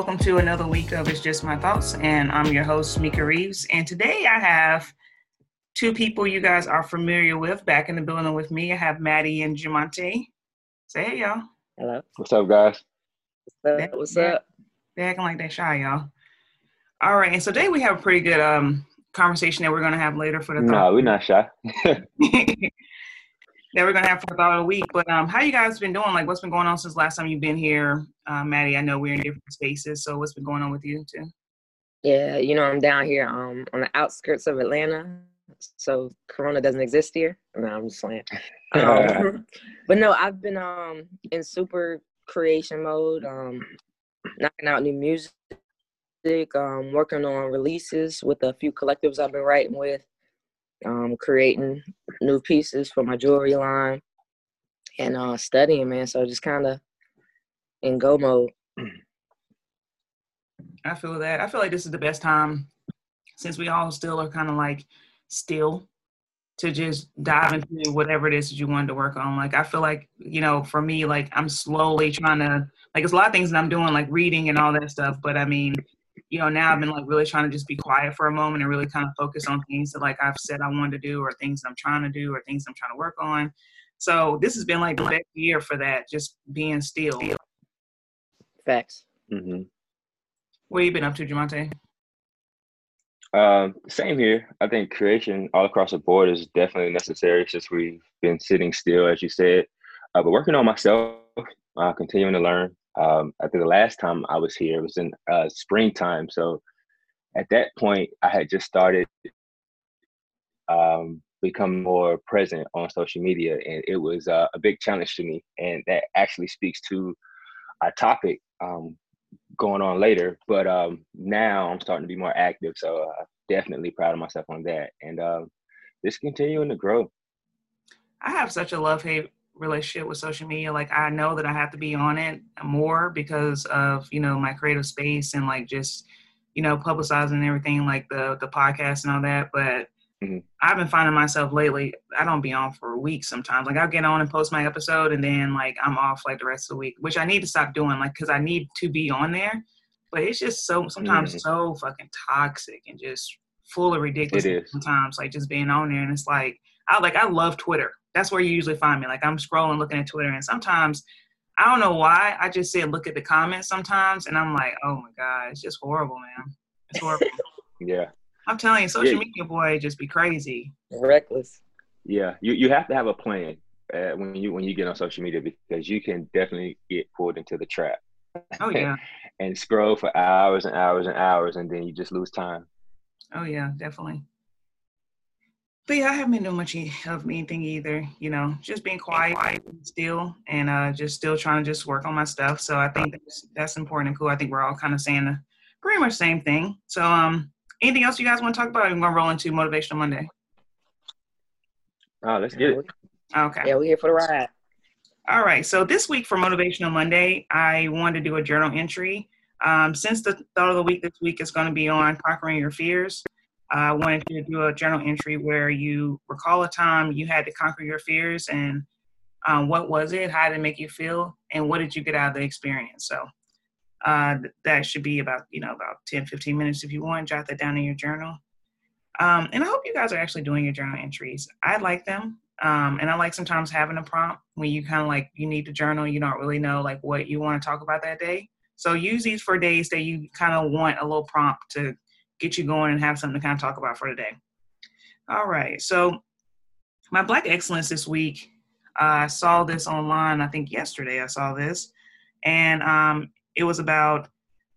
Welcome to another week of It's Just My Thoughts, and I'm your host, Mika Reeves. And today I have two people you guys are familiar with back in the building with me. I have Maddie and Jamonte. Say hey, y'all. Hello. What's up, guys? What's up? What's up? They're acting like they're shy, y'all. All right, and so today we have a pretty good um conversation that we're gonna have later for the No, we're not shy. that we're gonna have for about a week. But um, how you guys been doing? Like, what's been going on since last time you've been here, uh, Maddie? I know we're in different spaces, so what's been going on with you too? Yeah, you know, I'm down here um on the outskirts of Atlanta. So Corona doesn't exist here. No, I'm just playing. Um, but no, I've been um in super creation mode, um knocking out new music, um, working on releases with a few collectives I've been writing with, um, creating new pieces for my jewelry line, and uh, studying, man. So just kind of in go mode. I feel that. I feel like this is the best time since we all still are kind of like still to just dive into whatever it is that you wanted to work on. Like I feel like, you know, for me, like I'm slowly trying to like it's a lot of things that I'm doing, like reading and all that stuff. But I mean, you know, now I've been like really trying to just be quiet for a moment and really kind of focus on things that like I've said I wanted to do or things I'm trying to do or things I'm trying to work on. So this has been like the best year for that, just being still. Facts. hmm What you been up to, Jamonte? Um, same here. I think creation all across the board is definitely necessary since we've been sitting still, as you said. Uh, but working on myself, uh, continuing to learn. Um, I think the last time I was here was in uh, springtime. So at that point, I had just started um, become more present on social media, and it was uh, a big challenge to me. And that actually speaks to our topic um, going on later. But um, now I'm starting to be more active, so uh, definitely proud of myself on that, and um, just continuing to grow. I have such a love hate relationship with social media. Like I know that I have to be on it more because of you know my creative space and like just you know publicizing everything like the the podcast and all that. But Mhm. I've been finding myself lately. I don't be on for a week sometimes. Like I'll get on and post my episode and then like I'm off like the rest of the week, which I need to stop doing. Like because I need to be on there. But it's just so sometimes Mhm. so fucking toxic and just full of ridiculous It is. sometimes like just being on there and it's like I like I love Twitter. That's where you usually find me. Like I'm scrolling looking at Twitter and sometimes I don't know why. I just sit and look at the comments sometimes and I'm like, oh my God, it's just horrible, man. It's horrible. Yeah, I'm telling you, social Yeah. media boy just be crazy. Reckless. yeah. You you have to have a plan uh, when you when you get on social media because you can definitely get pulled into the trap Oh yeah. and scroll for hours and hours and hours, and then you just lose time. Oh yeah, definitely. But yeah, I haven't been doing much of anything either. You know, just being quiet, and still, and uh, just still trying to just work on my stuff. So I think that's, that's important and cool. I think we're all kind of saying the pretty much same thing. So um, anything else you guys want to talk about? I'm gonna roll into motivational Monday. Oh, let's get it. Okay. Yeah, we're here for the ride. All right. So this week for Motivational Monday, I wanted to do a journal entry. Um, since the thought of the week this week is going to be on conquering your fears, I wanted to do a journal entry where you recall a time you had to conquer your fears and um, what was it, how did it make you feel, and what did you get out of the experience. So uh, that should be about, you know, about 10, 15 minutes if you want. Jot that down in your journal. Um, and I hope you guys are actually doing your journal entries. I like them. Um, and I like sometimes having a prompt when you kind of like you need to journal, you don't really know like what you want to talk about that day. So use these for days that you kind of want a little prompt to get you going and have something to kind of talk about for today. All right. So my Black Excellence this week, uh, I saw this online. I think yesterday I saw this, and um, it was about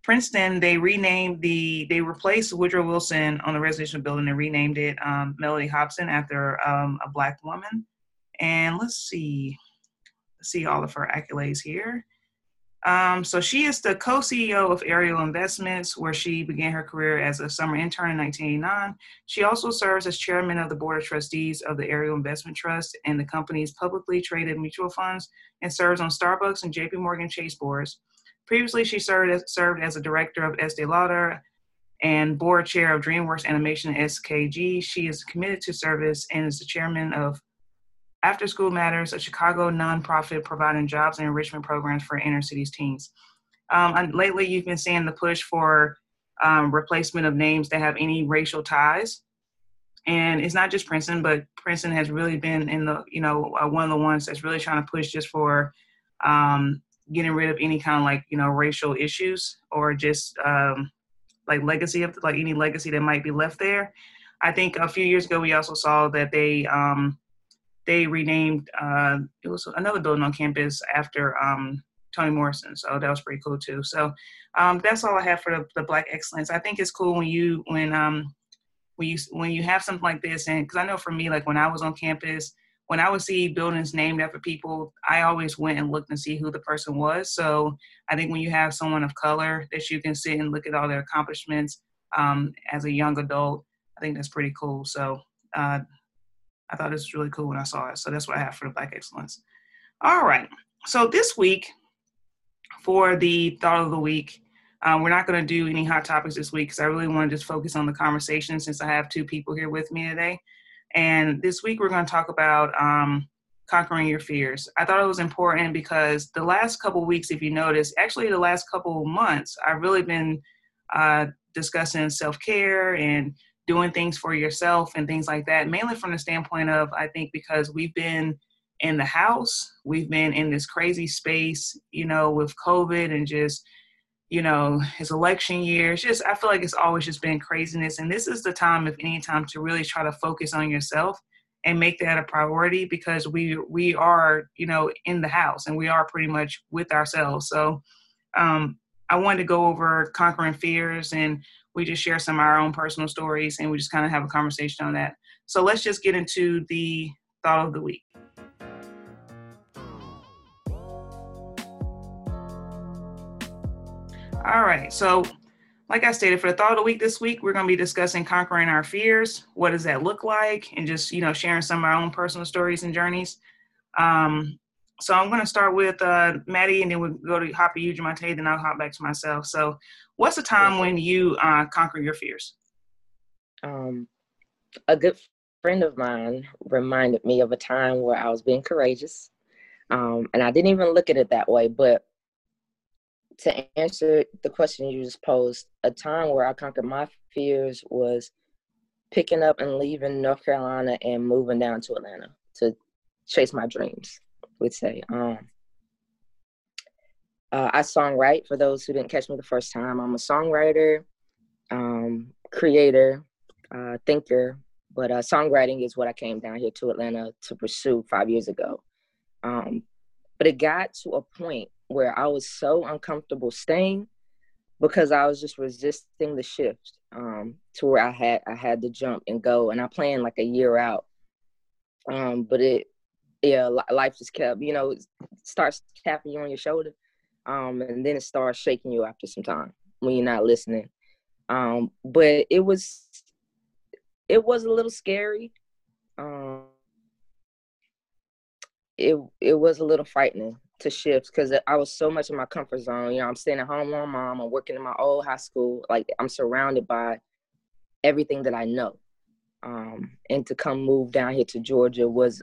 Princeton. They renamed the they replaced Woodrow Wilson on the residential building and renamed it um, Mellody Hobson after um, a black woman. And let's see, let's see all of her accolades here. Um, so she is the co-CEO of Ariel Investments, where she began her career as a summer intern in 1989. She also serves as chairman of the board of trustees of the Ariel Investment Trust and the company's publicly traded mutual funds, and serves on Starbucks and J.P. Morgan Chase boards. Previously, she served as, served as a director of Estee Lauder and board chair of DreamWorks Animation SKG. She is committed to service and is the chairman of After School Matters, a Chicago nonprofit providing jobs and enrichment programs for inner cities teens. um, lately you've been seeing the push for um, replacement of names that have any racial ties. And it's not just Princeton, but Princeton has really been in the, you know, uh, one of the ones that's really trying to push just for um, getting rid of any kind of like, you know, racial issues or just um, like legacy of like any legacy that might be left there. I think a few years ago we also saw that they um, they renamed uh, it was another building on campus after um, Toni Morrison. So that was pretty cool too. So um, that's all I have for the, the, Black Excellence. I think it's cool when you when um when you when you have something like this, and because I know for me, like when I was on campus, when I would see buildings named after people, I always went and looked and see who the person was. So I think when you have someone of color that you can sit and look at all their accomplishments um, as a young adult, I think that's pretty cool. So uh, I thought this was really cool when I saw it. So that's what I have for the Black Excellence. All right. So this week, for the thought of the week, um, we're not going to do any hot topics this week because I really want to just focus on the conversation since I have two people here with me today. And this week we're going to talk about um, conquering your fears. I thought it was important because the last couple weeks, if you notice, actually the last couple months, I've really been uh, discussing self care and doing things for yourself and things like that, mainly from the standpoint of I think because we've been in the house, we've been in this crazy space, you know, with COVID and just, you know, it's election year. It's just I feel like it's always just been craziness. And this is the time, if any time, to really try to focus on yourself and make that a priority because we we are, you know, in the house and we are pretty much with ourselves. So um I wanted to go over conquering fears and we just share some of our own personal stories and we just kind of have a conversation on that. So let's just get into the thought of the week. All right, so like I stated, for the thought of the week this week, we're going to be discussing conquering our fears. What does that look like? And just, you know, sharing some of our own personal stories and journeys. Um, so I'm going to start with uh, Maddie, and then we'll go to hop you, Jamonte, then I'll hop back to myself. So, what's a time when you uh, conquer your fears? Um, a good friend of mine reminded me of a time where I was being courageous, um, and I didn't even look at it that way. But to answer the question you just posed, a time where I conquered my fears was picking up and leaving North Carolina and moving down to Atlanta to chase my dreams would say. Um, uh, I songwrite for those who didn't catch me the first time. I'm a songwriter, um, creator, uh, thinker, but uh, songwriting is what I came down here to Atlanta to pursue five years ago. Um, but it got to a point where I was so uncomfortable staying because I was just resisting the shift um, to where I had I had to jump and go, and I planned like a year out. Um, but it yeah, life just kept, you know, starts tapping you on your shoulder. Um, and then it starts shaking you after some time when you're not listening. Um, but it was, it was a little scary. Um, it it was a little frightening to shift because I was so much in my comfort zone. You know, I'm staying at home with my mom. I'm working in my old high school. Like I'm surrounded by everything that I know. Um, and to come move down here to Georgia was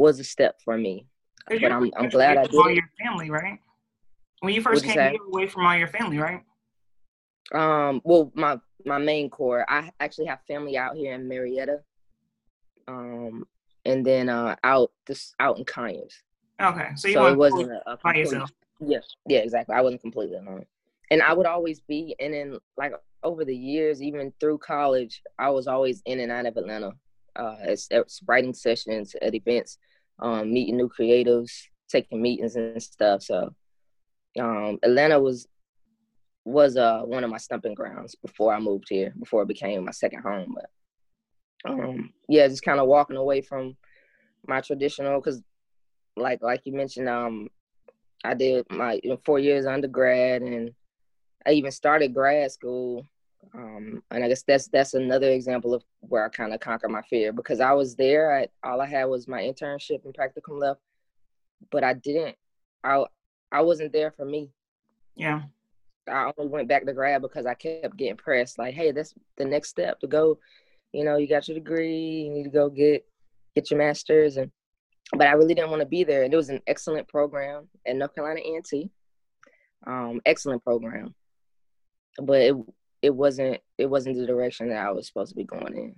was a step for me. But I'm I'm glad I did. All your family, right? When you first came, you, you away from all your family, right? Um. Well, my my main core. I actually have family out here in Marietta. Um, and then uh out this out in Conyers. Okay, so you so it wasn't a, a by yourself. Yes, yeah, exactly. I wasn't completely alone, and I would always be in and like over the years, even through college, I was always in and out of Atlanta, uh, as, as writing sessions at events um, meeting new creatives, taking meetings and stuff. So um, Atlanta was was uh, one of my stumping grounds before I moved here, before it became my second home. But um, yeah, just kind of walking away from my traditional, because like like you mentioned, um, I did my you know, four years undergrad, and I even started grad school um, and I guess that's that's another example of where I kind of conquered my fear because I was there. I, all I had was my internship and practicum left, but I didn't. I I wasn't there for me. Yeah. I only went back to grad because I kept getting pressed. Like, hey, that's the next step to go. You know, you got your degree. You need to go get get your master's, and but I really didn't want to be there. And it was an excellent program at North Carolina A&T. Um, excellent program, but it it wasn't it wasn't the direction that I was supposed to be going in.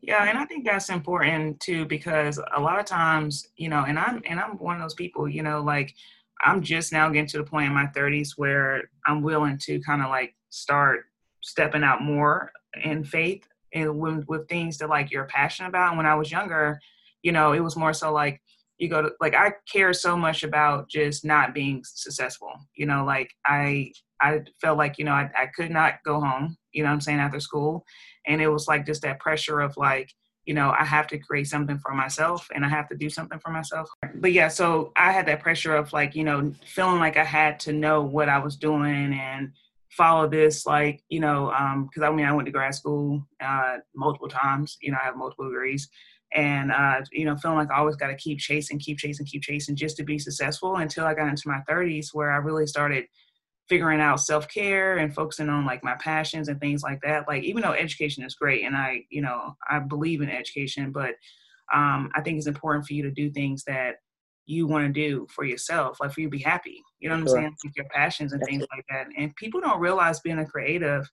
Yeah, and I think that's important too because a lot of times, you know, and I'm and I'm one of those people, you know, like I'm just now getting to the point in my 30s where I'm willing to kind of like start stepping out more in faith and with, things that like you're passionate about. And when I was younger, you know, it was more so like you go to like I care so much about just not being successful. You know, like I I felt like, you know, I, I could not go home, you know I'm saying, after school. And it was like just that pressure of like, you know, I have to create something for myself and I have to do something for myself. But yeah, so I had that pressure of like, you know, feeling like I had to know what I was doing and follow this, like, you know, because um, I mean, I went to grad school uh, multiple times, you know, I have multiple degrees. And, uh, you know, feeling like I always got to keep chasing, keep chasing, keep chasing just to be successful until I got into my 30s where I really started figuring out self-care and focusing on like my passions and things like that. Like even though education is great and i you know i believe in education but um, i think it's important for you to do things that you want to do for yourself like for you to be happy. You know what i'm saying? Like your passions and things like that. And people don't realize being a creative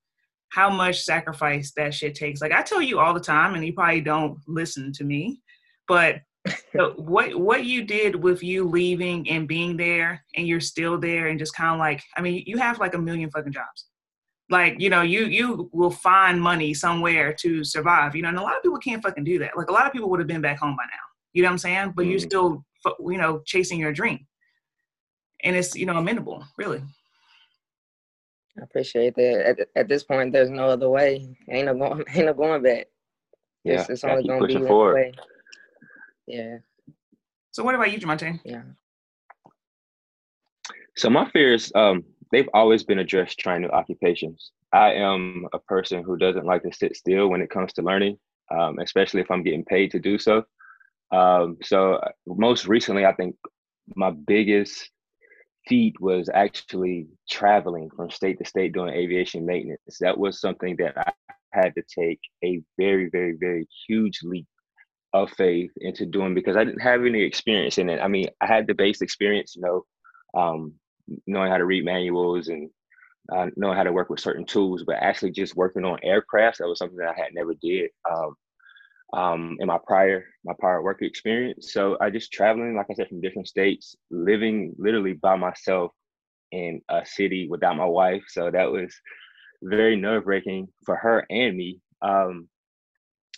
how much sacrifice that shit takes. Like i tell you all the time and you probably don't listen to me but so what what you did with you leaving and being there and you're still there and just kind of like i mean you have like a million fucking jobs. Like you know you you will find money somewhere to survive you know and a lot of people can't fucking do that. Like a lot of people would have been back home by now. You know what i'm saying? But mm. you're still you know chasing your dream. And it's you know amenable really. I appreciate that. At, at this point there's no other way. Ain't no going ain't no going back. Yeah, it's, it's only gonna be one way yeah. So what about you, Jamonte? Yeah. So my fears, um, they've always been addressed trying new occupations. I am a person who doesn't like to sit still when it comes to learning, um, especially if I'm getting paid to do so. Um, so uh, most recently, I think my biggest feat was actually traveling from state to state doing aviation maintenance. That was something that I had to take a very, very, very huge leap of faith into doing because I didn't have any experience in it. I mean, I had the base experience, you know, um, knowing how to read manuals and uh, knowing how to work with certain tools, but actually just working on aircraft, that was something that I had never did um, um, in my prior my prior work experience. So I just traveling, like I said, from different states, living literally by myself in a city without my wife. So that was very nerve wracking for her and me. Um,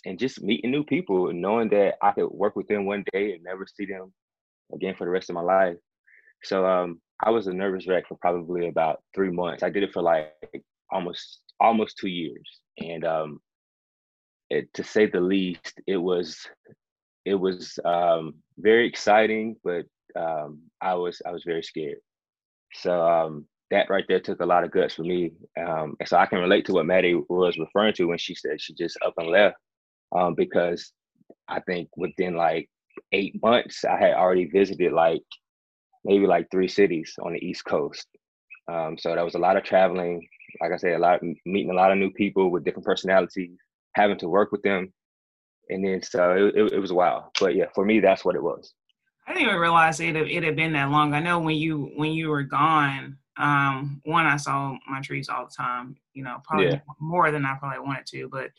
and just meeting new people and knowing that I could work with them one day and never see them again for the rest of my life. So um, I was a nervous wreck for probably about three months. I did it for like almost almost two years, and um, it, to say the least, it was it was um, very exciting, but um, I was I was very scared. So um, that right there took a lot of guts for me, um, and so I can relate to what Maddie was referring to when she said she just up and left um, because I think within like eight months, I had already visited like maybe like three cities on the East Coast. Um, so that was a lot of traveling. Like I said, a lot meeting a lot of new people with different personalities, having to work with them, and then so it, it, it was wild. But yeah, for me, that's what it was. I didn't even realize it it had been that long. I know when you when you were gone, um, one I saw my trees all the time. You know, probably yeah. more than I probably wanted to, but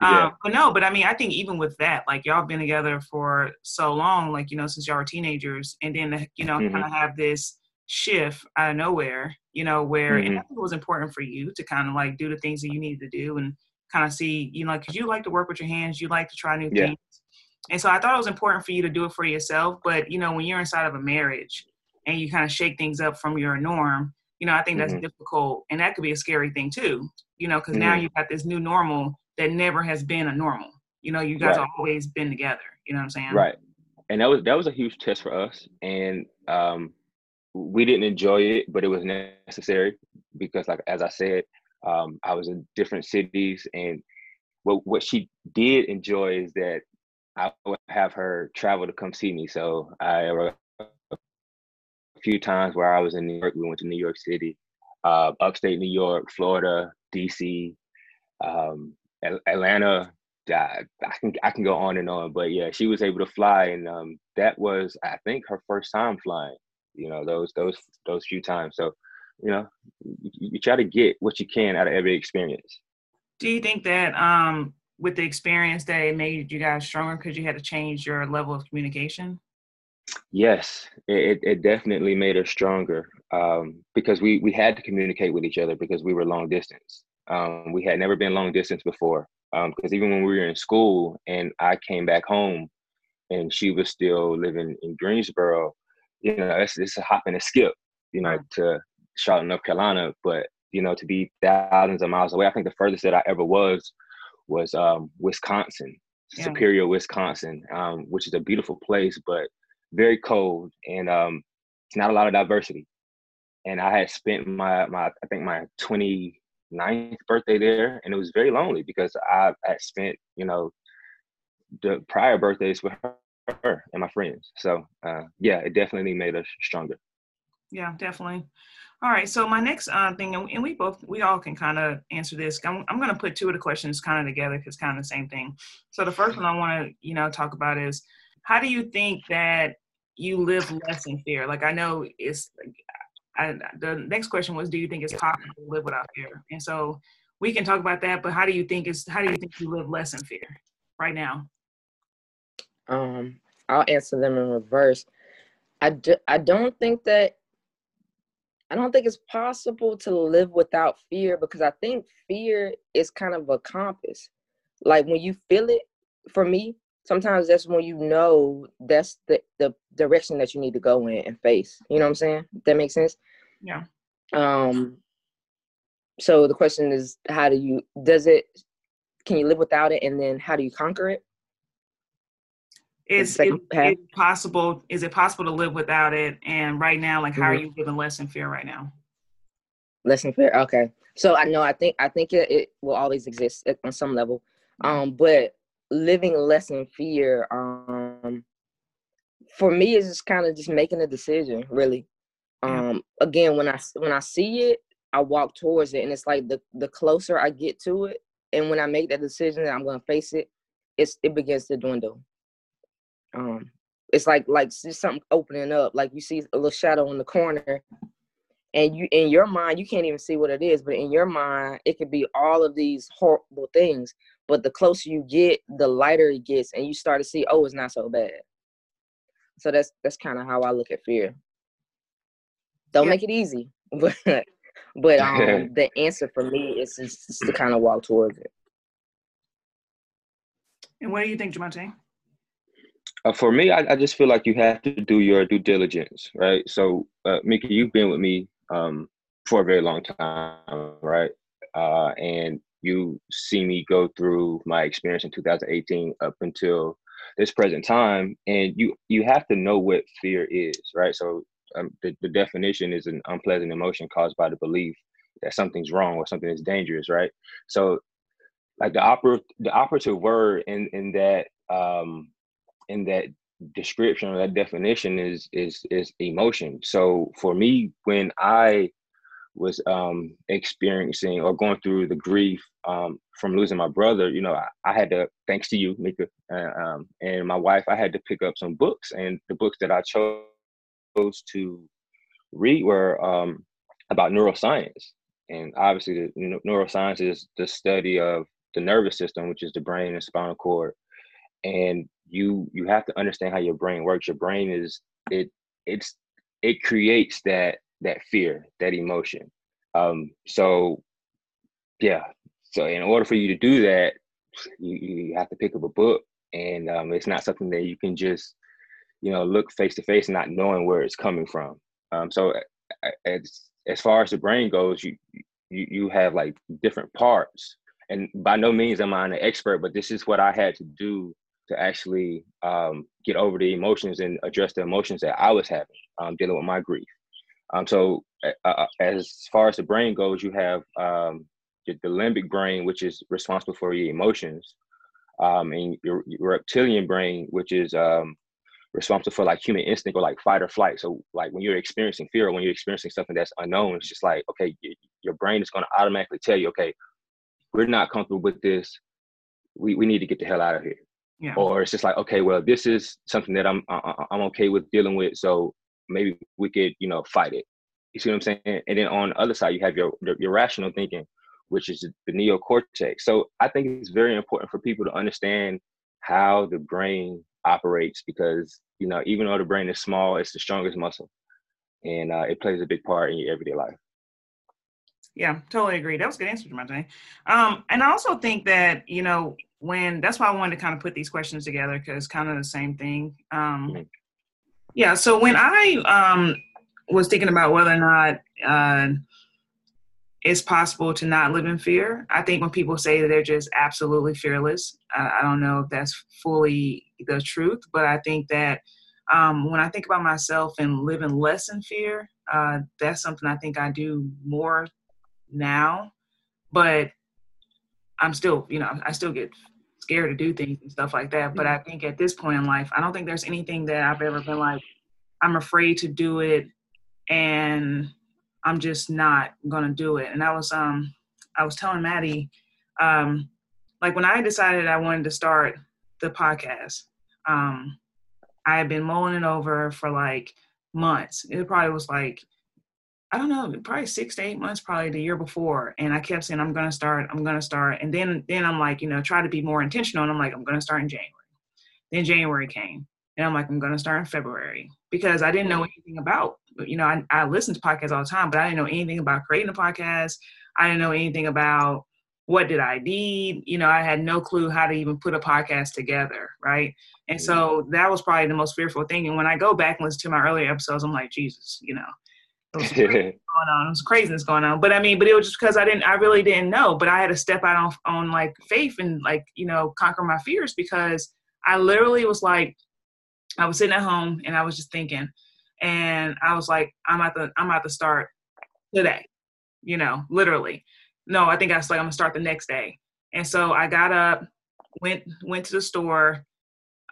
yeah. Um, but no, but I mean, I think even with that, like y'all been together for so long, like, you know, since y'all were teenagers, and then, you know, mm-hmm. kind of have this shift out of nowhere, you know, where, mm-hmm. and I think it was important for you to kind of like do the things that you needed to do and kind of see, you know, because you like to work with your hands, you like to try new yeah. things. And so I thought it was important for you to do it for yourself. But, you know, when you're inside of a marriage and you kind of shake things up from your norm, you know, I think that's mm-hmm. difficult. And that could be a scary thing too, you know, because now mm-hmm. you've got this new normal that never has been a normal. You know, you guys right. always been together. You know what I'm saying? Right. And that was that was a huge test for us, and um, we didn't enjoy it, but it was necessary because, like as I said, um, I was in different cities, and what what she did enjoy is that I would have her travel to come see me. So I a few times where I was in New York, we went to New York City, uh, upstate New York, Florida, DC, um, Atlanta, I, can I can go on and on, but yeah, she was able to fly, and um, that was I think her first time flying. You know, those those those few times. So you know, you, you try to get what you can out of every experience. Do you think that um, with the experience that it made you guys stronger because you had to change your level of communication? Yes, it, it definitely made us stronger um, because we, we had to communicate with each other because we were long distance. Um, we had never been long distance before because um, even when we were in school and I came back home and she was still living in Greensboro, you know, it's, it's a hop and a skip, you know, to Charlotte, North Carolina. But, you know, to be thousands of miles away, I think the furthest that I ever was was um, Wisconsin, yeah. Superior, Wisconsin, um, which is a beautiful place, but very cold and um, it's not a lot of diversity. And I had spent my my I think my 29th birthday there, and it was very lonely because I had spent you know the prior birthdays with her and my friends. So uh, yeah, it definitely made us stronger. Yeah, definitely. All right. So my next uh, thing, and we both, we all can kind of answer this. I'm, I'm going to put two of the questions kind of together because kind of the same thing. So the first one I want to, you know, talk about is how do you think that you live less in fear? Like I know it's, I, the next question was, do you think it's possible to live without fear? And so we can talk about that. But how do you think is how do you think you live less in fear right now? Um, I'll answer them in reverse. I do, I don't think that I don't think it's possible to live without fear because I think fear is kind of a compass. Like when you feel it, for me, sometimes that's when you know that's the, the direction that you need to go in and face. You know what I'm saying? That makes sense? Yeah. Um so the question is how do you does it can you live without it and then how do you conquer it? Is it, possible? Is it possible to live without it? And right now, like, how mm-hmm. are you living less in fear right now? Less in fear. Okay. So I know. I think. I think it, it will always exist on some level. Um, but living less in fear. Um, for me, is just kind of just making a decision. Really. Um, yeah. again, when I when I see it, I walk towards it, and it's like the the closer I get to it, and when I make that decision that I'm going to face it, it's it begins to dwindle um it's like like just something opening up like you see a little shadow in the corner and you in your mind you can't even see what it is but in your mind it could be all of these horrible things but the closer you get the lighter it gets and you start to see oh it's not so bad so that's that's kind of how i look at fear don't yeah. make it easy but but um the answer for me is just to kind of walk towards it and what do you think Jamonte? Uh, for me, I, I, just feel like you have to do your due diligence, right? So, uh, Mika, you've been with me um, for a very long time, right? Uh, and you see me go through my experience in 2018 up until this present time, and you you have to know what fear is, right? So, um, the, the definition is an unpleasant emotion caused by the belief that something's wrong or something is dangerous, right? So, like the oper- the operative word in in that um, in that description or that definition is is is emotion. So for me, when I was um, experiencing or going through the grief um, from losing my brother, you know, I, I had to, thanks to you, Mika, uh, um, and my wife, I had to pick up some books, and the books that I chose to read were um, about neuroscience, and obviously, the you know, neuroscience is the study of the nervous system, which is the brain and spinal cord, and you you have to understand how your brain works. Your brain is it it's it creates that that fear that emotion. Um so yeah. So in order for you to do that you, you have to pick up a book and um, it's not something that you can just you know look face to face not knowing where it's coming from. Um, so as, as far as the brain goes you, you you have like different parts. And by no means am i an expert but this is what i had to do to actually um, get over the emotions and address the emotions that I was having um, dealing with my grief. Um, so uh, as far as the brain goes, you have um, the, the, limbic brain, which is responsible for your emotions, um, and your, your, reptilian brain, which is um, responsible for like human instinct or like fight or flight. So like when you're experiencing fear or when you're experiencing something that's unknown, it's just like, okay, your brain is going to automatically tell you, okay, we're not comfortable with this. We, we need to get the hell out of here. Yeah. Or it's just like, okay, well, this is something that I'm I'm okay with dealing with, so maybe we could, you know, fight it. You see what I'm saying? And then on the other side, you have your your rational thinking, which is the neocortex. So I think it's very important for people to understand how the brain operates because you know even though the brain is small, it's the strongest muscle, and uh, it plays a big part in your everyday life. Yeah, totally agree. That was a good answer, Jamonte. Um, and I also think that you know when that's why I wanted to kind of put these questions together because kind of the same thing. Um. Yeah. So when I um, was thinking about whether or not uh, it's possible to not live in fear, I think when people say that they're just absolutely fearless, uh, I don't know if that's fully the truth, but I think that um, when I think about myself and living less in fear, uh, that's something I think I do more now. But I'm still, you know, I still get scared to do things and stuff like that. But I think at this point in life, I don't think there's anything that I've ever been like, I'm afraid to do it and I'm just not gonna do it. And I was um I was telling Maddie, um, like when I decided I wanted to start the podcast, um, I had been mulling it over for like months. It probably was like I don't know, probably six to eight months, probably the year before. And I kept saying, I'm gonna start, I'm gonna start. And then then I'm like, you know, try to be more intentional. And I'm like, I'm gonna start in January. Then January came. And I'm like, I'm gonna start in February. Because I didn't know mm. anything about, you know, I, I listen to podcasts all the time, but I didn't know anything about creating a podcast. I didn't know anything about what did I need? You know, I had no clue how to even put a podcast together, right? And mm. so that was probably the most fearful thing. And when I go back and listen to my earlier episodes, I'm like, Jesus, you know, it was going on. It was craziness going on. But I mean, but it was just because I didn't, I really didn't know. But I had to step out on, on like faith and like, you know, conquer my fears because I literally was like, I was sitting at home and I was just thinking, and I was like, I'm at the, I'm at the start today, you know, literally. No, I think I was like, I'm gonna start the next day. And so I got up, went, went to the store,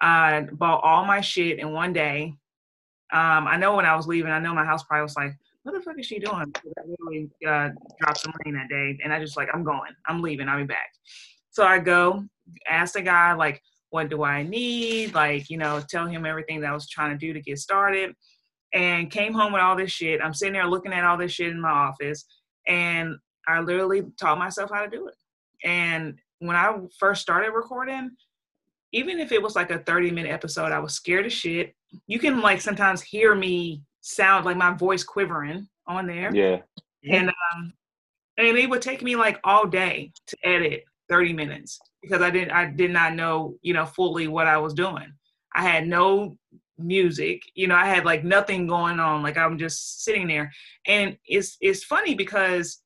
uh, bought all my shit in one day. Um, I know when I was leaving, I know my house probably was like, what the fuck is she doing? I literally uh, dropped some money that day, and I just like, I'm going, I'm leaving, I'll be back. So I go, ask the guy like, what do I need? Like, you know, tell him everything that I was trying to do to get started, and came home with all this shit. I'm sitting there looking at all this shit in my office, and I literally taught myself how to do it. And when I first started recording, even if it was like a 30 minute episode, I was scared of shit. You can like sometimes hear me sound like my voice quivering on there. Yeah. And um and it would take me like all day to edit 30 minutes because I didn't I did not know, you know, fully what I was doing. I had no music, you know, I had like nothing going on. Like I'm just sitting there. And it's it's funny because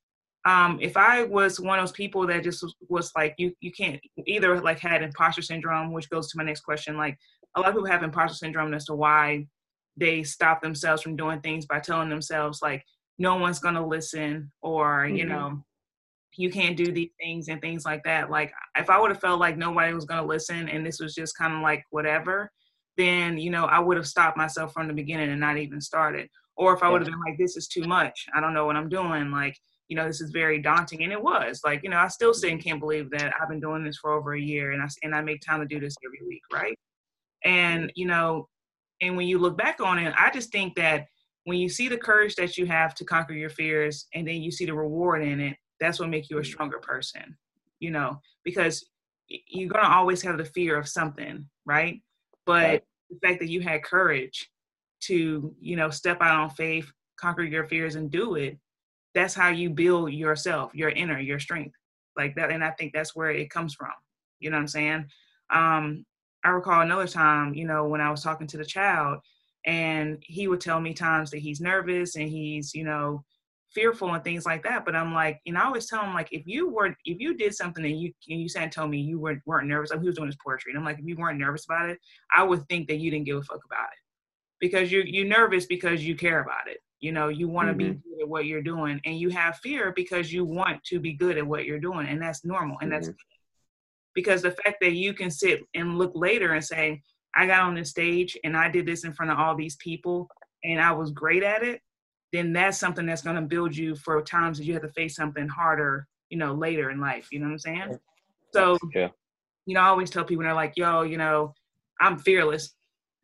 um, if I was one of those people that just was, was, like you you can't either like had imposter syndrome, which goes to my next question. Like a lot of people have imposter syndrome as to why they stop themselves from doing things by telling themselves like no one's gonna listen or mm-hmm. you know you can't do these things and things like that. Like if i would have felt like nobody was gonna listen and this was just kind of like whatever then you know i would have stopped myself from the beginning and not even started. Or if i would have been like this is too much. I don't know what i'm doing. Like you know this is very daunting. And it was. Like you know i still say and can't believe that i've been doing this for over a year and i and i make time to do this every week right? And you know and when you look back on it, I just think that when you see the courage that you have to conquer your fears and then you see the reward in it, that's what makes you a mm-hmm. stronger person, you know, because you're going to always have the fear of something, right? But right. the fact that you had courage to, you know, step out on faith, conquer your fears and do it, that's how you build yourself, your inner, your strength like that. And I think that's where it comes from. You know what I'm saying? Um, I recall another time, you know, when I was talking to the child, and he would tell me times that he's nervous and he's, you know, fearful and things like that. But I'm like, and I always tell him like, if you were, if you did something and you and you said told me you weren't weren't nervous, like he was doing his poetry, and I'm like, if you weren't nervous about it, I would think that you didn't give a fuck about it, because you're you're nervous because you care about it. You know, you want to mm-hmm. be good at what you're doing, and you have fear because you want to be good at what you're doing, and that's normal, and mm-hmm. that's because the fact that you can sit and look later and say i got on this stage and i did this in front of all these people and i was great at it then that's something that's going to build you for times that you have to face something harder you know later in life you know what i'm saying so yeah you know i always tell people they're like yo you know i'm fearless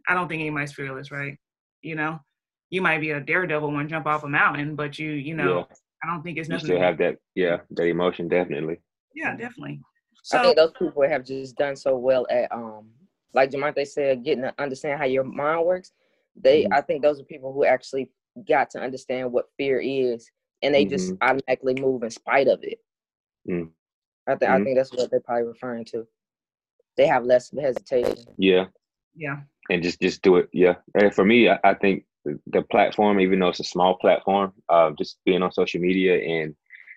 i don't think anybody's fearless right you know you might be a daredevil and jump off a mountain, but you, you know, Yeah. I don't think it's You nothing. still have that, yeah, that emotion definitely. yeah, definitely. I think those people have just done so well at um like Jamonte said, getting to understand how your mind works. They Mhm. I think those are people who actually got to understand what fear is and they just automatically move in spite of it. Mm. I think I think that's what they're probably referring to. They have less hesitation. Yeah, yeah, and just just do it. Yeah, and for me, I, I think the- the platform, even though it's a small platform, uh, just being on social media and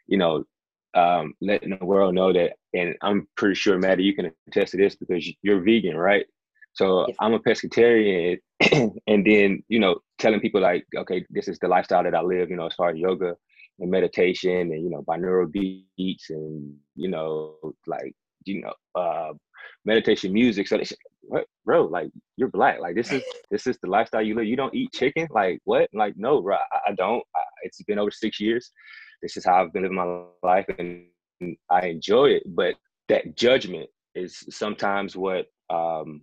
you know, um, letting the world know that. And I'm pretty sure, Maddie, you can attest to this because you're vegan, right? So Yes. I'm a pescatarian, and then you know, telling people like, okay, this is the lifestyle that I live. You know, as far as yoga and meditation, and you know, binaural beats, and you know, like you know, uh, meditation music. So they say, what, bro? Like you're black. Like this is this is the lifestyle you live. You don't eat chicken. Like what? Like no, bro. I, I don't. I, it's been over six years. This is how I've been living my life, and I enjoy it. But that judgment is sometimes what um,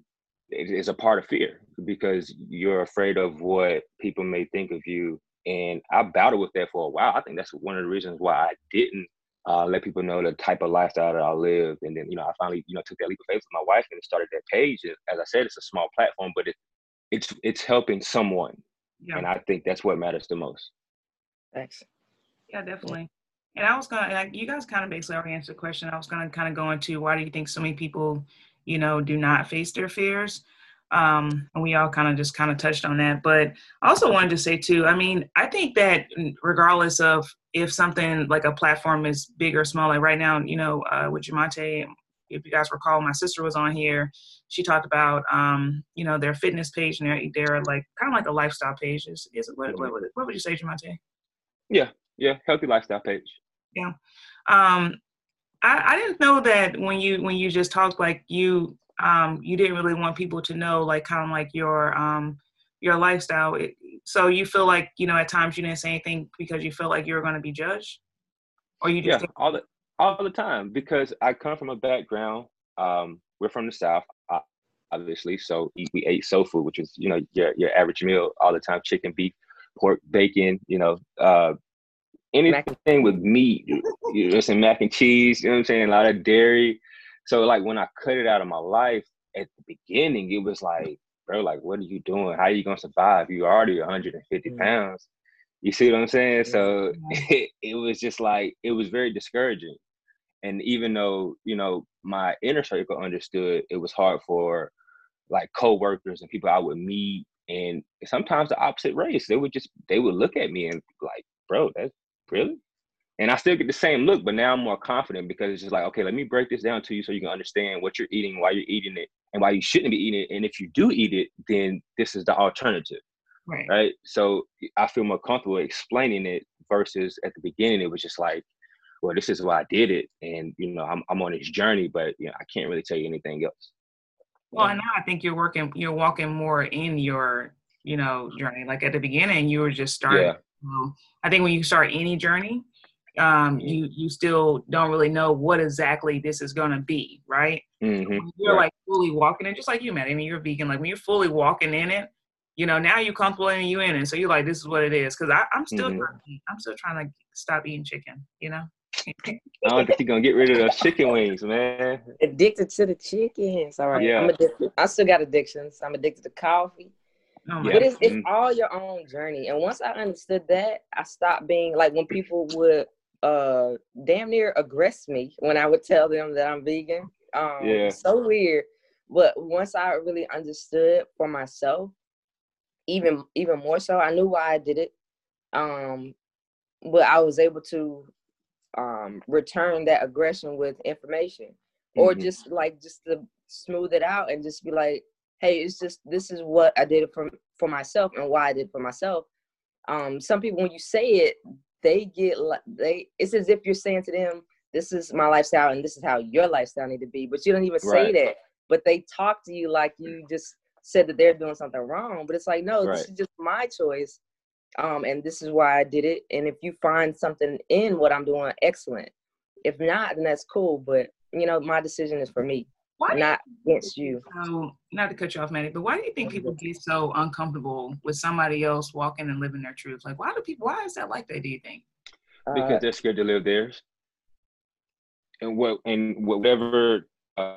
it is a part of fear because you're afraid of what people may think of you. And I battled with that for a while. I think that's one of the reasons why I didn't uh, let people know the type of lifestyle that I live. And then, you know, I finally, you know, took that leap of faith with my wife and started that page. As I said, it's a small platform, but it, it's it's helping someone, yeah. and I think that's what matters the most. Thanks. Yeah, definitely. And I was gonna like you guys kind of basically already answered the question. I was gonna kind of go into why do you think so many people, you know, do not face their fears? Um, and we all kind of just kind of touched on that. But I also wanted to say too, I mean, I think that regardless of if something like a platform is big or small, like right now, you know, uh, with Jamonte, if you guys recall, my sister was on here. She talked about, um, you know, their fitness page and their, their like kind of like a lifestyle page. Is, is it, what, what, what would you say, Jamonte? Yeah, healthy lifestyle page. Yeah. Um i i didn't know that when you when you just talked like you um you didn't really want people to know like kind of like your um your lifestyle it, so you feel like you know at times you didn't say anything because you feel like you were going to be judged or you Yeah, just all the all the time because I come from a background. Um, we're from the south, obviously, so we, we ate soul food, which is you know your your average meal all the time: chicken, beef, pork, bacon. You know, uh, anything with meat. You know, some mac and cheese. You know what I'm saying? A lot of dairy. So like when I cut it out of my life at the beginning, it was like, bro, like what are you doing? How are you gonna survive? You already 150 Mhm. pounds. You see what I'm saying? So it, it was just like it was very discouraging. And even though you know my inner circle understood, it was hard for like coworkers and people I would meet, and sometimes the opposite race. They would just they would look at me and like, bro, that's really. And I still get the same look, but now I'm more confident because it's just like, okay, let me break this down to you so you can understand what you're eating, why you're eating it, and why you shouldn't be eating it. And if you do eat it, then this is the alternative right right? So I feel more comfortable explaining it versus at the beginning it was just like, well, this is why I did it, and you know, I'm I'm on this journey, but you know, I can't really tell you anything else. well and now i think you're working you're walking more in your you know journey like at the beginning you were just starting Yeah, Um, I think when you start any journey, um, Mhm. you you still don't really know what exactly this is going to be, right? hmm When you're like fully walking in, just like you, man. I mean, you're vegan. Like when you're fully walking in it, you know, now you're comfortable and you in it. So you're like, this is what it is. Because I'm still Mhm. trying to eat. I'm still trying to stop eating chicken. You know. I don't think you're gonna get rid of those chicken wings, man. Addicted to the chickens. All right. Yeah. I'm Yeah. addicted. I still got addictions. I'm addicted to coffee. Oh. But it's, it's all your own journey. And once I understood that, I stopped being like when people would uh damn near aggress me when I would tell them that I'm vegan. Um Yeah. so weird. But once I really understood for myself, even even more so, I knew why I did it. Um but I was able to um return that aggression with information or Mhm. just like just to smooth it out and just be like hey it's just this is what i did for for myself and why i did for myself. Um some people when you say it they get like they it's as if you're saying to them this is my lifestyle and this is how your lifestyle need to be but you don't even say Right. that. But they talk to you like you just said that they're doing something wrong but it's like no this is just my choice um and this is why i did it. And if you find something in what i'm doing excellent if not then that's cool but you know my decision is for me why not against you. So, not to cut you off, Maddie, but why do you think people get so uncomfortable with somebody else walking and living their truth? Like, why do people? Why is that like that? Do you think? Because uh, they're scared to live theirs, and what and whatever uh,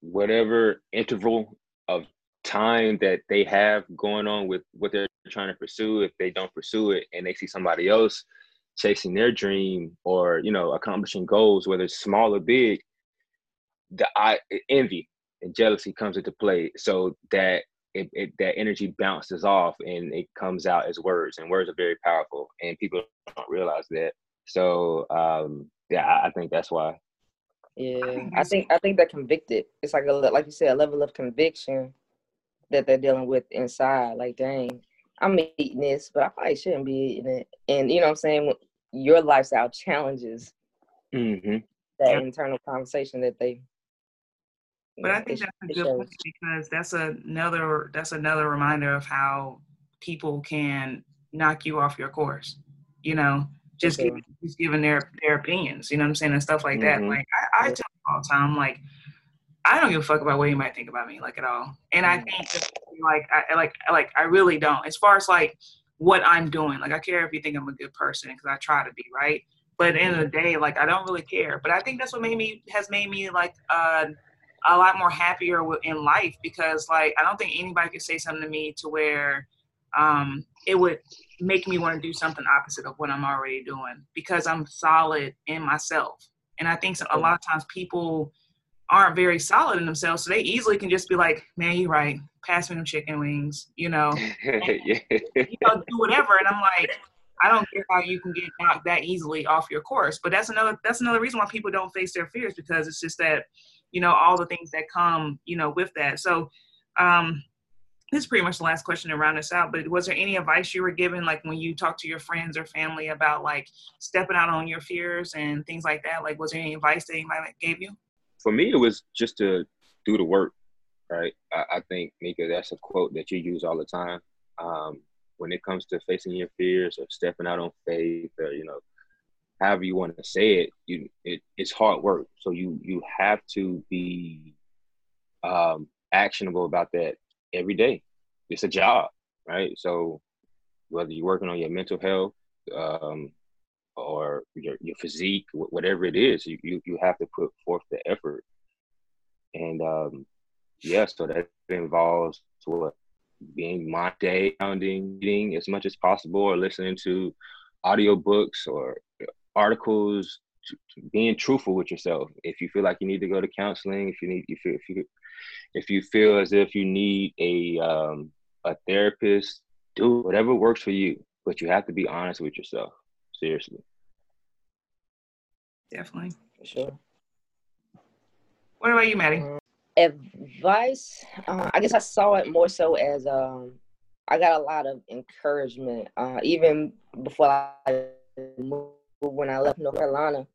whatever interval of time that they have going on with what they're trying to pursue, if they don't pursue it and they see somebody else chasing their dream or you know accomplishing goals, whether it's small or big, the I envy and jealousy comes into play. So that it, it, that energy bounces off and it comes out as words, and words are very powerful, and people don't realize that. So um, yeah, I, I think that's why. Yeah, I think I think they're convicted. It's like a like you said, a level of conviction that they're dealing with inside. Like, dang, I'm eating this, but I probably shouldn't be eating it. And you know what I'm saying? Your lifestyle challenges mm-hmm. that yeah. internal conversation that they. But I think that's a good point because that's another that's another reminder of how people can knock you off your course. You know, just okay. giving just giving their their opinions. You know what I'm saying and stuff like mm-hmm. that. Like I, I tell all the time, like I don't give a fuck about what you might think about me, like at all. And I mm. think like I like like I really don't. As far as like what I'm doing, like I care if you think I'm a good person because I try to be right. But at the end of the day, like I don't really care. But I think that's what made me has made me like uh, a lot more happier in life because like I don't think anybody could say something to me to where um, it would make me want to do something opposite of what I'm already doing because I'm solid in myself. And I think a lot of times people aren't very solid in themselves, so they easily can just be like, "Man, you're right. Pass me them chicken wings," you know, and, yeah. you know, do whatever. And I'm like, I don't get how you can get knocked that easily off your course. But that's another that's another reason why people don't face their fears because it's just that, you know, all the things that come, you know, with that. So, um, this is pretty much the last question to round us out. But was there any advice you were given, like when you talk to your friends or family about like stepping out on your fears and things like that? Like, was there any advice that anybody gave you? for me, it was just to do the work, right? I, I think, Mika, that's a quote that you use all the time. Um, when it comes to facing your fears or stepping out on faith or, you know, however you want to say it, you it, it's hard work. So you you have to be um, actionable about that every day. It's a job, right? So whether you're working on your mental health, um, or your, your physique, whatever it is, you, you, you have to put forth the effort. And um, yeah, so that involves what being my day sounding as much as possible or listening to audiobooks or articles being truthful with yourself if you feel like you need to go to counseling if you need if you if you if you feel as if you need a um a therapist do whatever works for you but you have to be honest with yourself seriously definitely. For sure. What about you, Maddie? Um, advice, uh, I guess I saw it more so as um, I got a lot of encouragement, uh, even before I moved when I left North Carolina.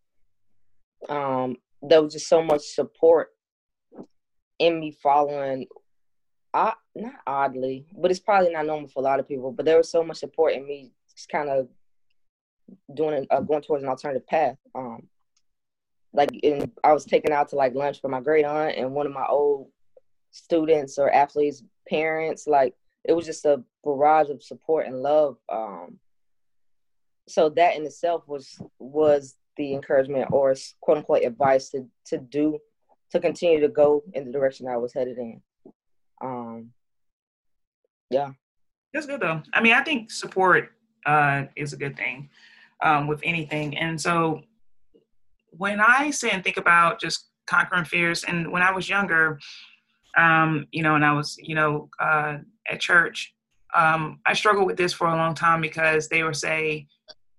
Um, there was just so much support in me following. Uh, not oddly, but it's probably not normal for a lot of people. But there was so much support in me, just kind of doing uh, going towards an alternative path. Um, like in, I was taken out to like lunch for my great aunt and one of my old students or athletes' parents. Like it was just a barrage of support and love. Um, so that in itself was was the encouragement or quote unquote advice to to do to continue to go in the direction I was headed in. Um, yeah, that's good though. I mean, I think support uh, is a good thing um, with anything, and so when I say and think about just conquering fears, and when I was younger, um, you know, and I was, you know, uh, at church, um, I struggled with this for a long time because they would say,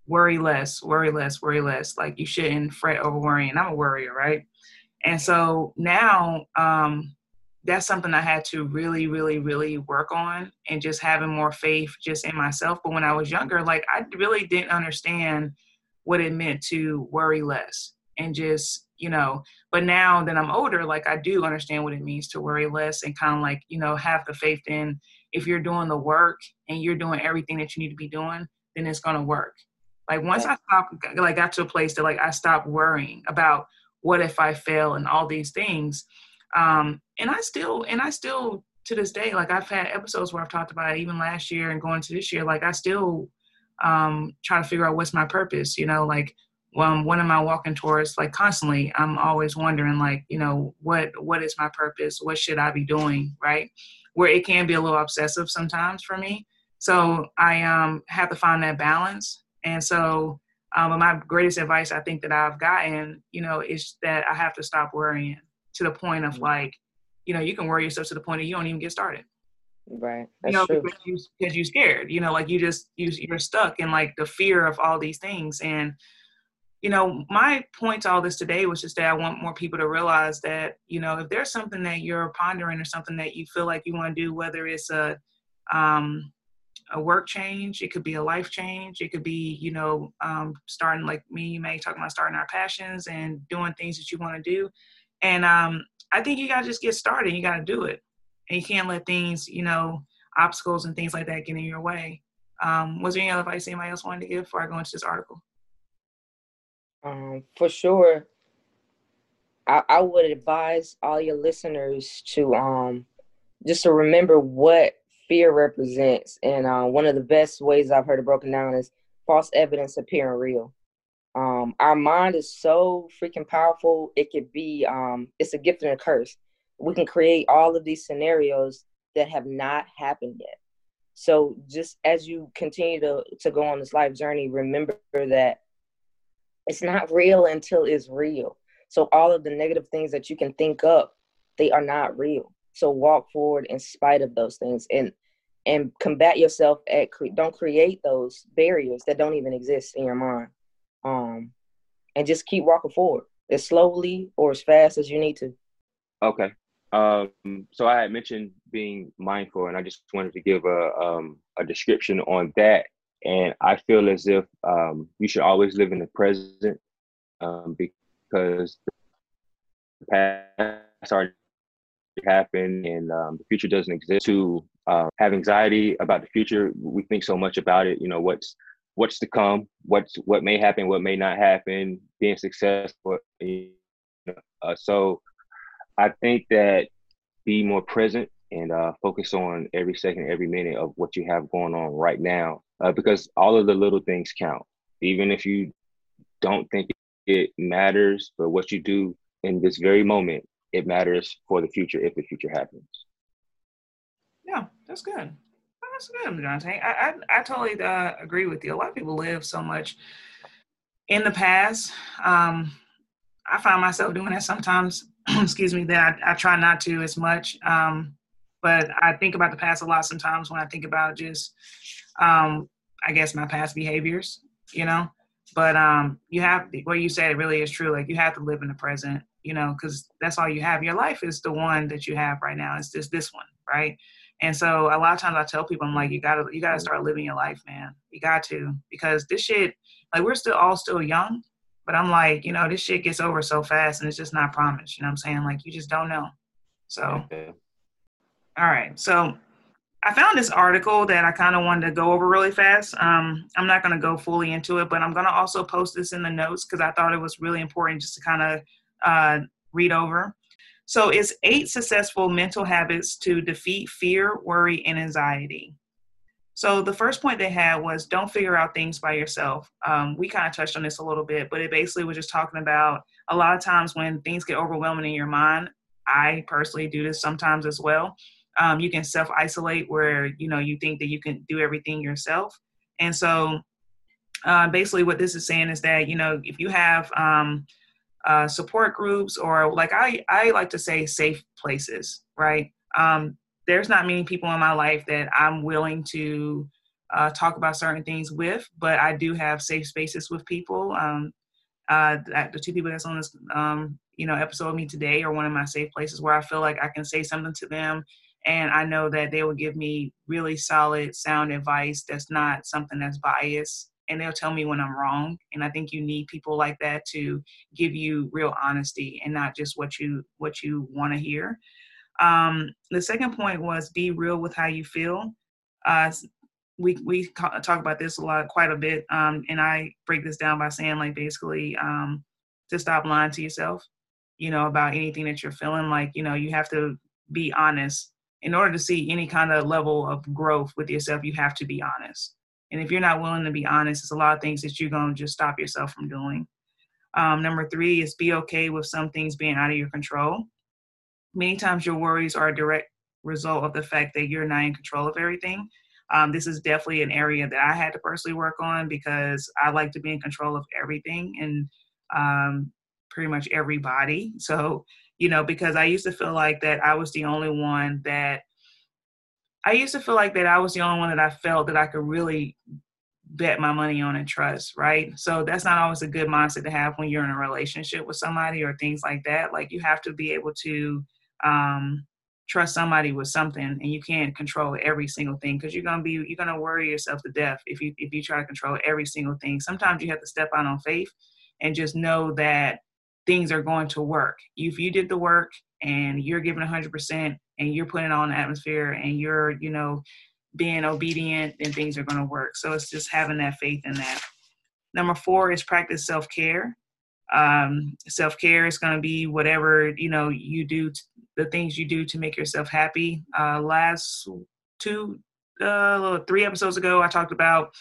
worry less, worry less, worry less. Like you shouldn't fret over worrying. I'm a worrier, right? And so now um, that's something I had to really, really, really work on and just having more faith just in myself. But when I was younger, like I really didn't understand what it meant to worry less and just you know but now that i'm older like i do understand what it means to worry less and kind of like you know have the faith in if you're doing the work and you're doing everything that you need to be doing then it's going to work like once i stopped like got to a place that like i stopped worrying about what if i fail and all these things Um, and I still, and I still to this day, like I've had episodes where I've talked about it even last year and going to this year, like I still um, try to figure out what's my purpose, you know, like um, what am I walking towards? Like constantly, I'm always wondering, like, you know, what what is my purpose? What should I be doing? Right? Where it can be a little obsessive sometimes for me. So I um, have to find that balance. And so, um, my greatest advice I think that I've gotten, you know, is that I have to stop worrying to the point of mm-hmm. like, you know, you can worry yourself to the point that you don't even get started. Right. That's you know, true. because you because you're scared. You know, like you just you you're stuck in like the fear of all these things. And you know, my point to all this today was just that I want more people to realize that you know if there's something that you're pondering or something that you feel like you want to do, whether it's a um, a work change, it could be a life change, it could be you know um, starting like me, you may talking about starting our passions and doing things that you want to do. And um, I think you got to just get started. You got to do it and you can't let things, you know, obstacles and things like that get in your way. Um, was there any other advice anybody else wanted to give before I go into this article? Um, for sure, I, I would advise all your listeners to um just to remember what fear represents. And uh, one of the best ways I've heard it broken down is false evidence appearing real. Um, our mind is so freaking powerful. It could be, um, it's a gift and a curse we can create all of these scenarios that have not happened yet. So just as you continue to, to go on this life journey, remember that it's not real until it's real. So all of the negative things that you can think up, they are not real. So walk forward in spite of those things and and combat yourself at cre- don't create those barriers that don't even exist in your mind. Um and just keep walking forward as slowly or as fast as you need to. Okay. Um, so I had mentioned being mindful, and I just wanted to give a um, a description on that. And I feel as if um, you should always live in the present um, because the past already happened and um, the future doesn't exist. To uh, have anxiety about the future, we think so much about it. You know what's what's to come, what's what may happen, what may not happen, being successful. Uh, so I think that be more present and uh, focus on every second, every minute of what you have going on right now, uh, because all of the little things count. Even if you don't think it matters, but what you do in this very moment, it matters for the future if the future happens. Yeah, that's good. That's good, Dante. I, I, I totally uh, agree with you. A lot of people live so much in the past. Um, I find myself doing that sometimes excuse me, that I, I, try not to as much. Um, but I think about the past a lot sometimes when I think about just, um, I guess, my past behaviors, you know. But um, you have what you said, it really is true. Like you have to live in the present, you know, because that's all you have. Your life is the one that you have right now. It's just this one, right? And so a lot of times I tell people, I'm like, you gotta, you gotta start living your life, man. You got to, because this shit, like we're still all still young, but I'm like, you know, this shit gets over so fast and it's just not promised. You know what I'm saying? Like, you just don't know. So, okay. all right. So, I found this article that I kind of wanted to go over really fast. Um, I'm not going to go fully into it, but I'm going to also post this in the notes because I thought it was really important just to kind of uh, read over. So, it's eight successful mental habits to defeat fear, worry, and anxiety. So the first point they had was don't figure out things by yourself. Um, we kind of touched on this a little bit, but it basically was just talking about a lot of times when things get overwhelming in your mind. I personally do this sometimes as well. Um, you can self isolate where you know you think that you can do everything yourself, and so uh, basically what this is saying is that you know if you have um, uh, support groups or like I I like to say safe places, right? Um, there's not many people in my life that I'm willing to uh, talk about certain things with, but I do have safe spaces with people. Um, uh, the two people that's on this, um, you know, episode of me today are one of my safe places where I feel like I can say something to them, and I know that they will give me really solid, sound advice that's not something that's biased, and they'll tell me when I'm wrong. And I think you need people like that to give you real honesty and not just what you what you want to hear. Um, the second point was be real with how you feel. Uh, we we talk about this a lot, quite a bit, um, and I break this down by saying like basically um, to stop lying to yourself. you know, about anything that you're feeling. Like, you know, you have to be honest. In order to see any kind of level of growth with yourself, you have to be honest. And if you're not willing to be honest, it's a lot of things that you're going to just stop yourself from doing. Um, number three is be okay with some things being out of your control. Many times your worries are a direct result of the fact that you're not in control of everything. Um, this is definitely an area that I had to personally work on because I like to be in control of everything and um, pretty much everybody. So, you know, because I used to feel like that I was the only one that I used to feel like that I was the only one that I felt that I could really bet my money on and trust, right? So that's not always a good mindset to have when you're in a relationship with somebody or things like that. Like you have to be able to um, trust somebody with something, and you can't control every single thing because you're gonna be you're gonna worry yourself to death if you if you try to control every single thing. Sometimes you have to step out on faith and just know that things are going to work. If you did the work and you're giving 100% and you're putting on the atmosphere and you're, you know, being obedient, then things are going to work. So it's just having that faith in that. Number four is practice self care. Um, self care is going to be whatever you know you do, t- the things you do to make yourself happy. Uh, last two, uh, three episodes ago, I talked about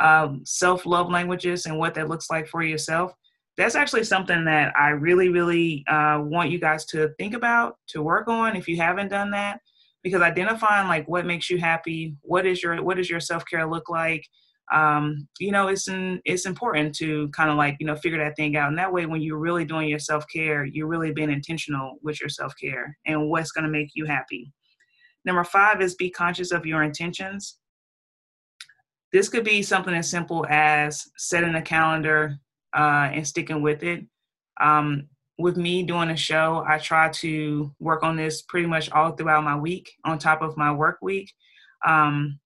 um, self love languages and what that looks like for yourself that's actually something that I really, really uh, want you guys to think about, to work on if you haven't done that. Because identifying like what makes you happy, what is your what does your self care look like, um, you know, it's it's important to kind of like you know figure that thing out. And that way, when you're really doing your self care, you're really being intentional with your self care and what's going to make you happy. Number five is be conscious of your intentions. This could be something as simple as setting a calendar uh, and sticking with it. Um, with me doing a show, I try to work on this pretty much all throughout my week on top of my work week. Um,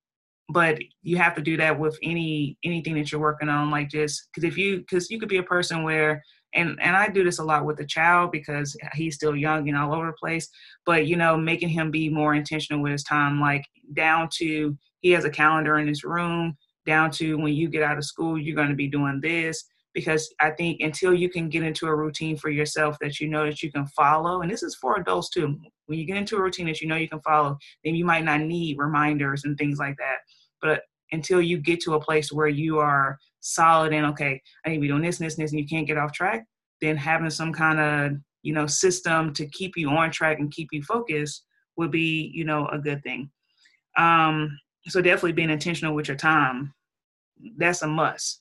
but you have to do that with any anything that you're working on like just because if you because you could be a person where and and i do this a lot with the child because he's still young and all over the place but you know making him be more intentional with his time like down to he has a calendar in his room down to when you get out of school you're going to be doing this because I think until you can get into a routine for yourself that you know that you can follow, and this is for adults too. When you get into a routine that you know you can follow, then you might not need reminders and things like that. But until you get to a place where you are solid and okay, I need to be doing this and this and this, and you can't get off track, then having some kind of you know system to keep you on track and keep you focused would be you know a good thing. Um, so definitely being intentional with your time, that's a must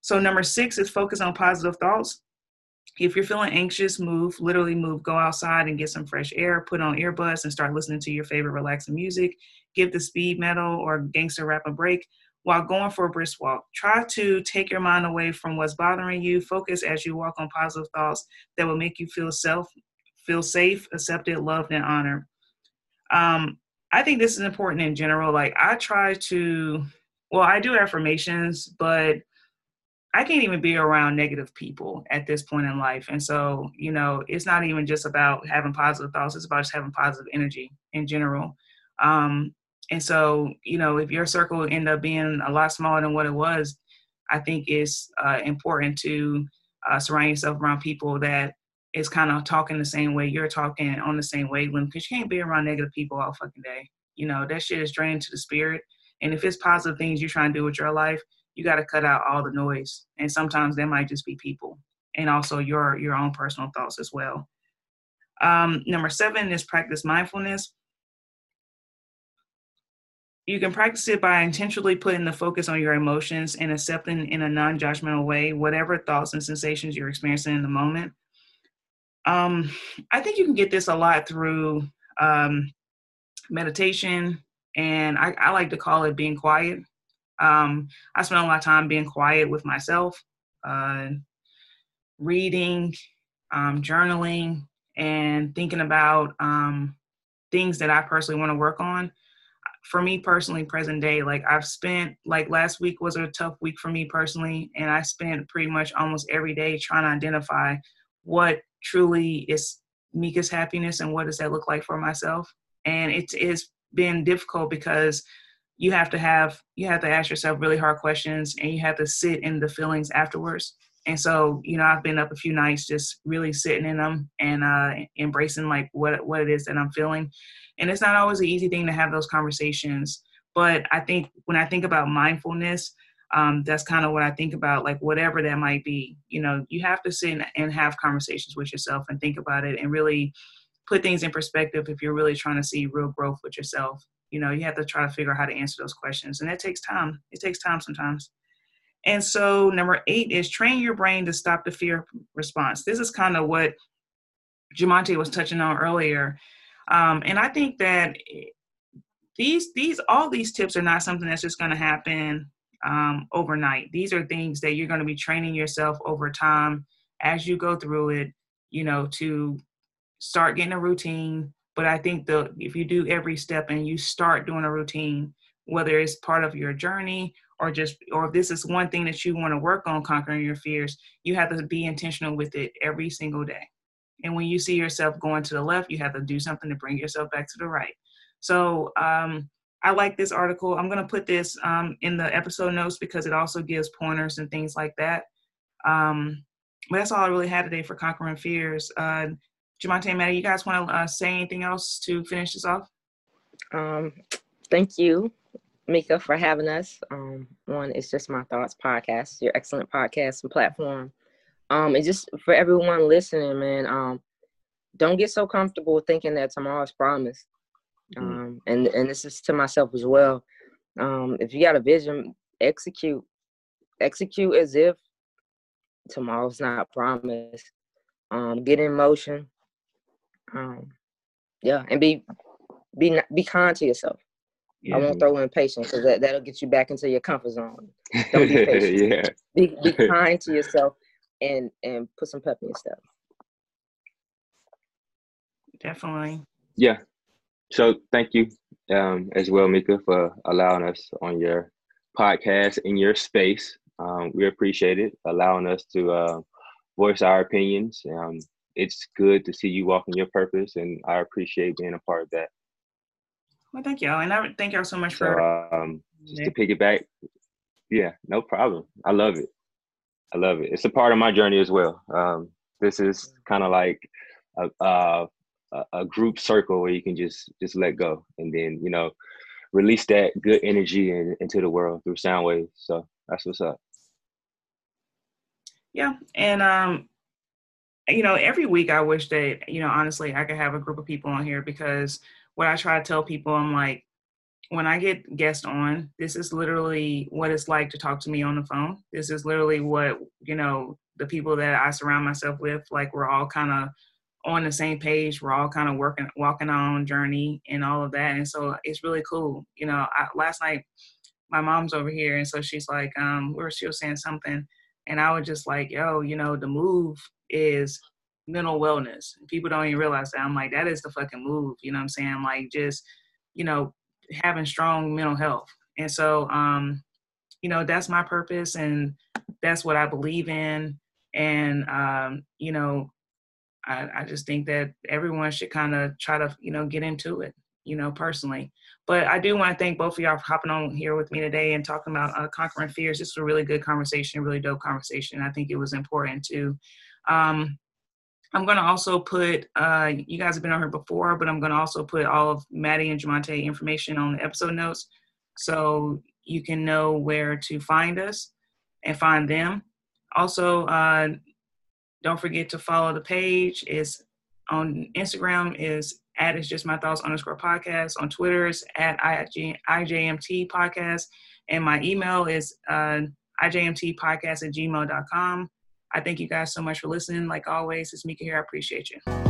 so number six is focus on positive thoughts. If you're feeling anxious, move, literally move, go outside and get some fresh air, put on earbuds and start listening to your favorite relaxing music. Give the speed metal or gangster rap a break while going for a brisk walk. Try to take your mind away from what's bothering you. Focus as you walk on positive thoughts that will make you feel self, feel safe, accepted, loved, and honored. Um, I think this is important in general. Like I try to, well, I do affirmations, but I can't even be around negative people at this point in life. And so, you know, it's not even just about having positive thoughts, it's about just having positive energy in general. Um, and so, you know, if your circle end up being a lot smaller than what it was, I think it's uh, important to uh, surround yourself around people that is kind of talking the same way you're talking on the same wavelength because you can't be around negative people all fucking day. You know, that shit is draining to the spirit. And if it's positive things you're trying to do with your life, you got to cut out all the noise. And sometimes that might just be people. And also your your own personal thoughts as well. Um, number seven is practice mindfulness. You can practice it by intentionally putting the focus on your emotions and accepting in a non-judgmental way whatever thoughts and sensations you're experiencing in the moment. Um, i think you can get this a lot through um, meditation and I, I like to call it being quiet um, I spend a lot of time being quiet with myself, uh, reading, um, journaling, and thinking about um, things that I personally want to work on. For me personally, present day, like I've spent, like last week was a tough week for me personally, and I spent pretty much almost every day trying to identify what truly is Mika's happiness and what does that look like for myself. And it has been difficult because you have to have you have to ask yourself really hard questions and you have to sit in the feelings afterwards And so, you know, I've been up a few nights just really sitting in them and uh, embracing like what what it is that I'm feeling. And it's not always an easy thing to have those conversations. But I think when I think about mindfulness, um, that's kind of what I think about, like whatever that might be. You know, you have to sit and have conversations with yourself and think about it and really put things in perspective if you're really trying to see real growth with yourself. You know, you have to try to figure out how to answer those questions. And that takes time. It takes time sometimes. And so, number eight is train your brain to stop the fear response. This is kind of what Jamonte was touching on earlier. Um, and I think that these, these, all these tips are not something that's just going to happen um, overnight. These are things that you're going to be training yourself over time as you go through it, you know, to start getting a routine. But I think the if you do every step and you start doing a routine, whether it's part of your journey or just or if this is one thing that you want to work on conquering your fears, you have to be intentional with it every single day. And when you see yourself going to the left, you have to do something to bring yourself back to the right. So um, I like this article. I'm going to put this um, in the episode notes because it also gives pointers and things like that. Um, but that's all I really had today for conquering fears. Uh, Jamonte and Maddie, you guys want to uh, say anything else to finish this off? Um, thank you, Mika, for having us um, on It's Just My Thoughts podcast, your excellent podcast and platform. Um, and just for everyone listening, man, um, don't get so comfortable thinking that tomorrow's promised. Mm-hmm. Um, and and this is to myself as well. Um, if you got a vision, execute, execute as if tomorrow's not promised. Um, get in motion. Um, yeah, and be be be kind to yourself. Yeah. I won't throw in patience because that, that'll get you back into your comfort zone. Don't be patient. yeah. Be, be kind to yourself and and put some pep in your step. Definitely. Yeah. So thank you um, as well, Mika, for allowing us on your podcast in your space. Um, we appreciate it, allowing us to uh, voice our opinions. Um, it's good to see you walking your purpose, and I appreciate being a part of that. Well, thank y'all, and I thank y'all so much so, for um, just to piggyback. Yeah, no problem. I love it. I love it. It's a part of my journey as well. Um, this is kind of like a, a, a group circle where you can just just let go, and then you know release that good energy in, into the world through sound waves. So that's what's up. Yeah, and um, you know, every week I wish that, you know, honestly, I could have a group of people on here because what I try to tell people, I'm like, when I get guests on, this is literally what it's like to talk to me on the phone. This is literally what, you know, the people that I surround myself with, like we're all kind of on the same page. We're all kind of working, walking our own journey and all of that. And so it's really cool. You know, I, last night, my mom's over here. And so she's like, um, where she was saying something. And I was just like, yo, you know, the move is mental wellness. People don't even realize that. I'm like, that is the fucking move. You know what I'm saying? Like, just, you know, having strong mental health. And so, um, you know, that's my purpose and that's what I believe in. And, um, you know, I, I just think that everyone should kind of try to, you know, get into it, you know, personally. But I do want to thank both of y'all for hopping on here with me today and talking about uh, conquering fears. This was a really good conversation, really dope conversation. I think it was important to um, I'm going to also put, uh, you guys have been on here before, but I'm going to also put all of Maddie and Jamonte information on the episode notes so you can know where to find us and find them. Also, uh, don't forget to follow the page. It's on Instagram is at it's just my thoughts underscore podcast. On Twitter is at IJMT podcast. And my email is uh, IJMTpodcast at gmail.com. I thank you guys so much for listening. Like always, it's Mika here. I appreciate you.